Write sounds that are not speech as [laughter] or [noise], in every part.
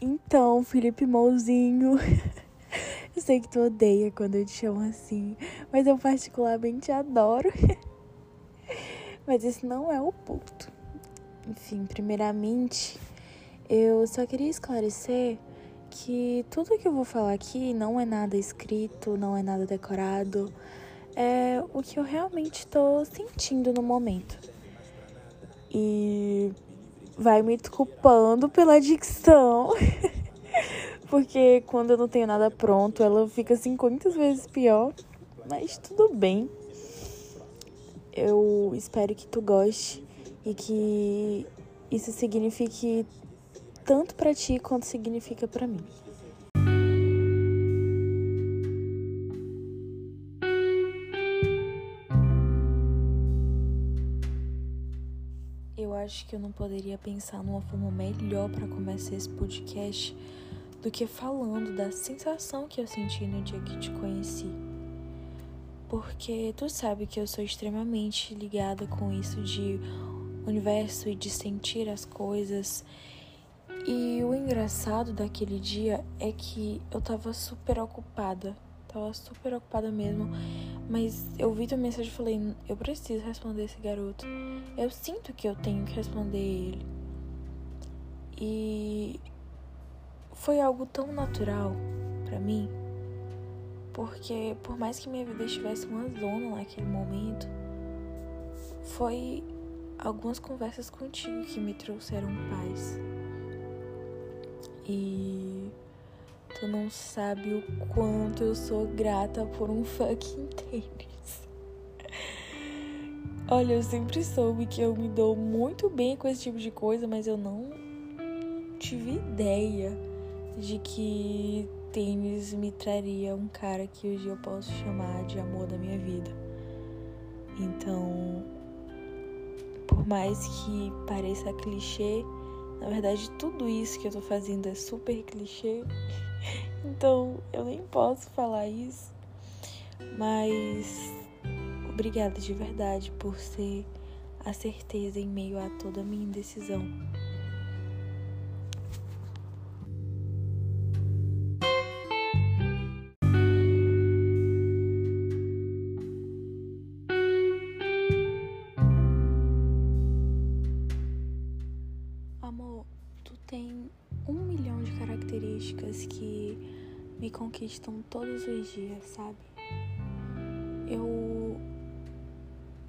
Então, Felipe Mouzinho. [laughs] eu sei que tu odeia quando eu te chamo assim, mas eu particularmente adoro. [laughs] mas esse não é o ponto. Enfim, primeiramente, eu só queria esclarecer que tudo que eu vou falar aqui não é nada escrito, não é nada decorado, é o que eu realmente estou sentindo no momento. E vai me desculpando pela dicção. [laughs] Porque quando eu não tenho nada pronto, ela fica 50 vezes pior. Mas tudo bem. Eu espero que tu goste e que isso signifique tanto para ti quanto significa para mim. Acho que eu não poderia pensar numa forma melhor para começar esse podcast do que falando da sensação que eu senti no dia que te conheci. Porque tu sabe que eu sou extremamente ligada com isso de universo e de sentir as coisas. E o engraçado daquele dia é que eu tava super ocupada tava super ocupada mesmo. Mas eu vi tua mensagem e falei, eu preciso responder esse garoto. Eu sinto que eu tenho que responder ele. E foi algo tão natural para mim. Porque por mais que minha vida estivesse uma zona naquele momento, foi algumas conversas contigo que me trouxeram paz. E Tu não sabe o quanto eu sou grata por um fucking tênis. [laughs] Olha, eu sempre soube que eu me dou muito bem com esse tipo de coisa, mas eu não tive ideia de que tênis me traria um cara que hoje eu posso chamar de amor da minha vida. Então, por mais que pareça clichê, na verdade tudo isso que eu tô fazendo é super clichê. Então eu nem posso falar isso. Mas obrigada de verdade por ser a certeza em meio a toda a minha indecisão. Que me conquistam todos os dias, sabe? Eu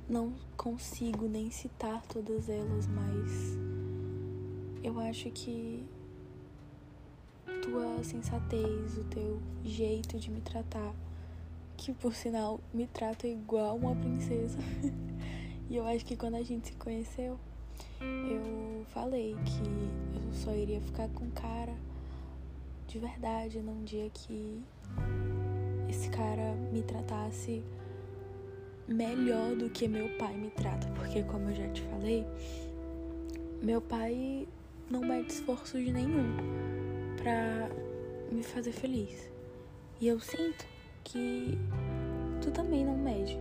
não consigo nem citar todas elas, mas eu acho que tua sensatez, o teu jeito de me tratar, que por sinal me trata igual uma princesa. [laughs] e eu acho que quando a gente se conheceu, eu falei que eu só iria ficar com cara de verdade num dia que esse cara me tratasse melhor do que meu pai me trata, porque como eu já te falei, meu pai não mede esforço de nenhum pra me fazer feliz. E eu sinto que tu também não mede.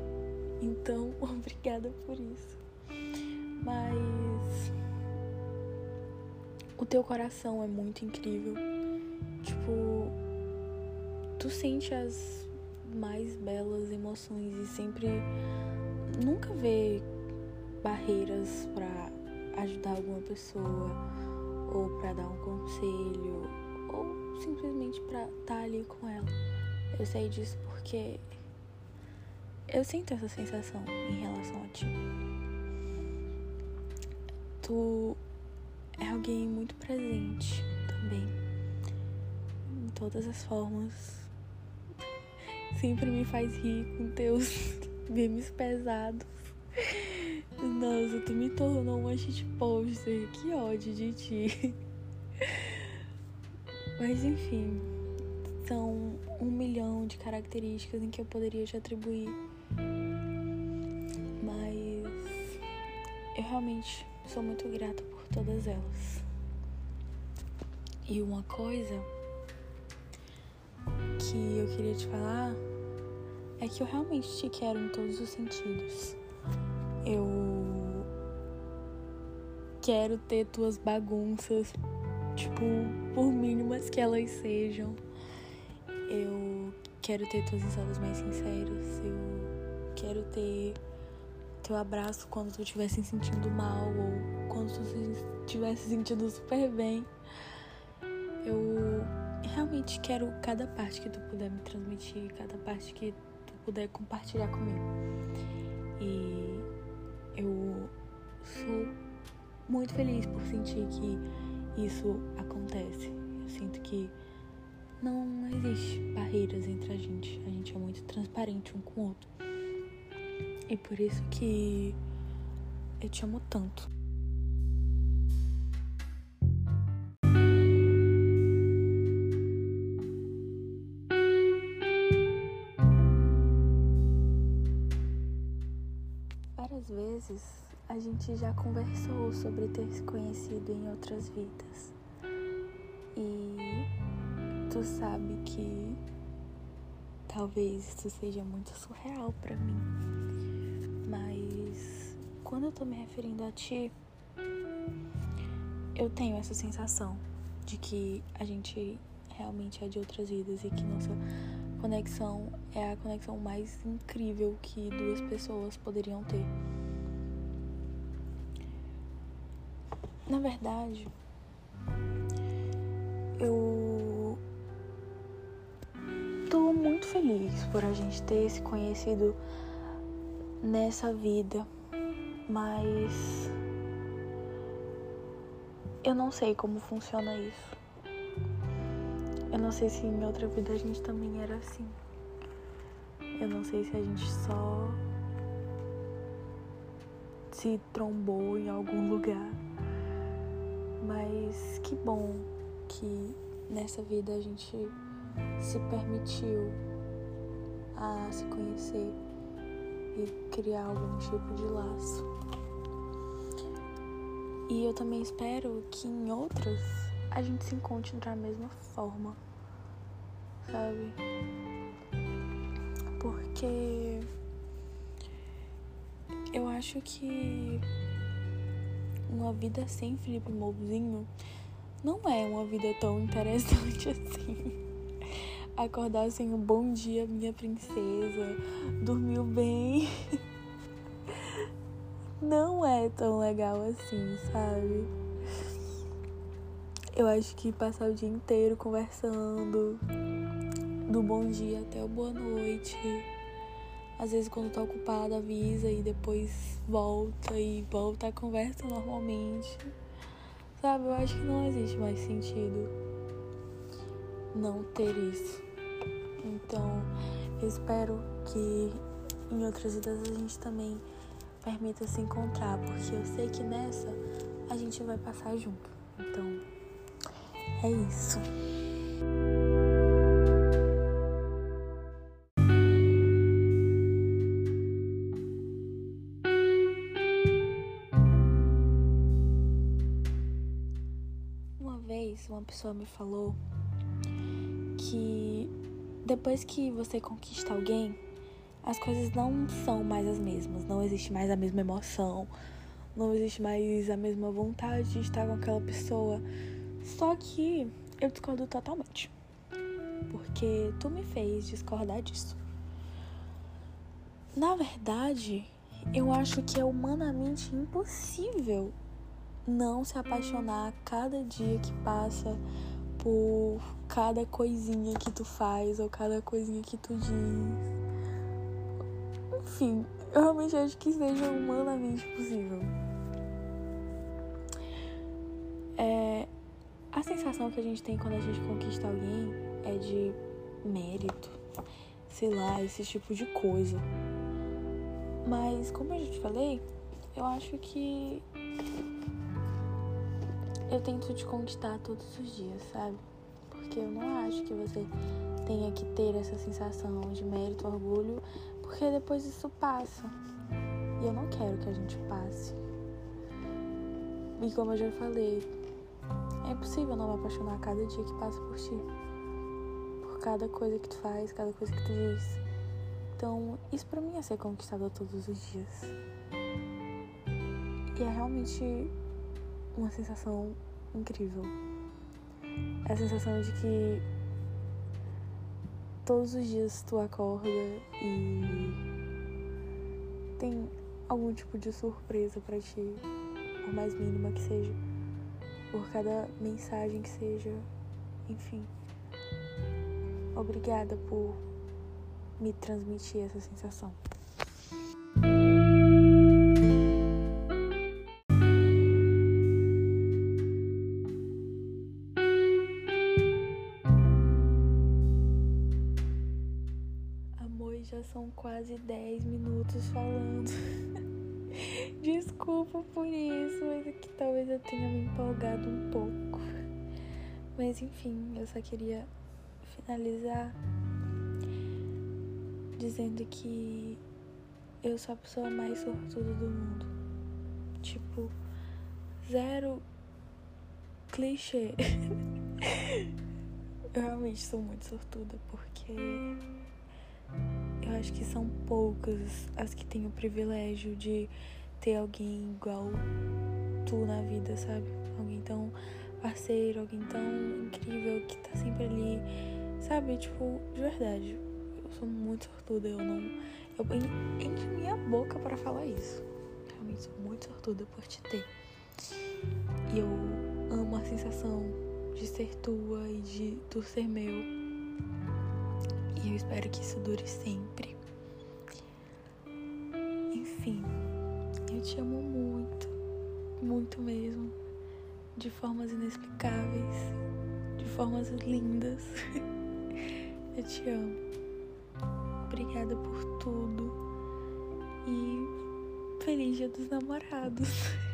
Então, [laughs] obrigada por isso. Mas o teu coração é muito incrível. Tipo, tu sente as mais belas emoções e sempre nunca vê barreiras para ajudar alguma pessoa ou para dar um conselho ou simplesmente para estar tá ali com ela. Eu sei disso porque eu sinto essa sensação em relação a ti tu é alguém muito presente também. Todas as formas. Sempre me faz rir com teus [laughs] memes pesados. Nossa, tu me tornou uma shitposter. Que ódio de ti. Mas enfim, são um milhão de características em que eu poderia te atribuir. Mas eu realmente Sou muito grata por todas elas. E uma coisa que eu queria te falar é que eu realmente te quero em todos os sentidos. Eu quero ter tuas bagunças tipo, por mínimas que elas sejam. Eu quero ter tuas risadas mais sinceras. Eu quero ter teu abraço quando tu estiver se sentindo mal ou quando tu estiver se sentindo super bem. Eu realmente quero cada parte que tu puder me transmitir, cada parte que tu puder compartilhar comigo. E eu sou muito feliz por sentir que isso acontece. Eu sinto que não existe barreiras entre a gente. A gente é muito transparente um com o outro. E por isso que eu te amo tanto. A gente já conversou sobre ter se conhecido em outras vidas. E tu sabe que talvez isso seja muito surreal para mim. Mas quando eu tô me referindo a ti, eu tenho essa sensação de que a gente realmente é de outras vidas e que nossa conexão é a conexão mais incrível que duas pessoas poderiam ter. Na verdade, eu tô muito feliz por a gente ter se conhecido nessa vida, mas eu não sei como funciona isso. Eu não sei se em outra vida a gente também era assim. Eu não sei se a gente só se trombou em algum lugar. Mas que bom que nessa vida a gente se permitiu a se conhecer e criar algum tipo de laço. E eu também espero que em outras a gente se encontre da mesma forma, sabe? Porque eu acho que uma vida sem Felipe Mouzinho não é uma vida tão interessante [laughs] assim. Acordar sem um bom dia, minha princesa, dormiu bem. Não é tão legal assim, sabe? Eu acho que passar o dia inteiro conversando, do bom dia até o boa noite às vezes quando tá ocupada avisa e depois volta e volta a conversa normalmente. Sabe, eu acho que não existe mais sentido não ter isso. Então, eu espero que em outras vidas a gente também permita se encontrar, porque eu sei que nessa a gente vai passar junto. Então, é isso. Pessoa me falou que depois que você conquista alguém, as coisas não são mais as mesmas, não existe mais a mesma emoção, não existe mais a mesma vontade de estar com aquela pessoa. Só que eu discordo totalmente. Porque tu me fez discordar disso. Na verdade, eu acho que é humanamente impossível não se apaixonar cada dia que passa por cada coisinha que tu faz ou cada coisinha que tu diz. Enfim, eu realmente acho que seja humanamente possível. É, a sensação que a gente tem quando a gente conquista alguém é de mérito, sei lá, esse tipo de coisa. Mas, como eu já te falei, eu acho que eu tento te conquistar todos os dias, sabe? Porque eu não acho que você tenha que ter essa sensação de mérito, orgulho, porque depois isso passa. E eu não quero que a gente passe. E como eu já falei, é impossível não me apaixonar cada dia que passa por ti. Por cada coisa que tu faz, cada coisa que tu diz. Então, isso pra mim é ser conquistada todos os dias. E é realmente uma sensação incrível. a sensação de que todos os dias tu acorda e tem algum tipo de surpresa para ti, por mais mínima que seja, por cada mensagem que seja, enfim. Obrigada por me transmitir essa sensação. Já são quase 10 minutos falando. [laughs] Desculpa por isso, mas é talvez eu tenha me empolgado um pouco. Mas enfim, eu só queria finalizar dizendo que eu sou a pessoa mais sortuda do mundo. Tipo, zero clichê. [laughs] eu realmente sou muito sortuda porque eu acho que são poucas as que têm o privilégio de ter alguém igual tu na vida, sabe? Alguém tão parceiro, alguém tão incrível que tá sempre ali, sabe? Tipo, de verdade sou muito sortuda, eu não. Eu encho minha boca para falar isso. Realmente sou muito sortuda por te ter. E eu amo a sensação de ser tua e de tu ser meu. Eu espero que isso dure sempre. Enfim, eu te amo muito, muito mesmo. De formas inexplicáveis, de formas lindas. [laughs] eu te amo. Obrigada por tudo. E feliz dia dos namorados. [laughs]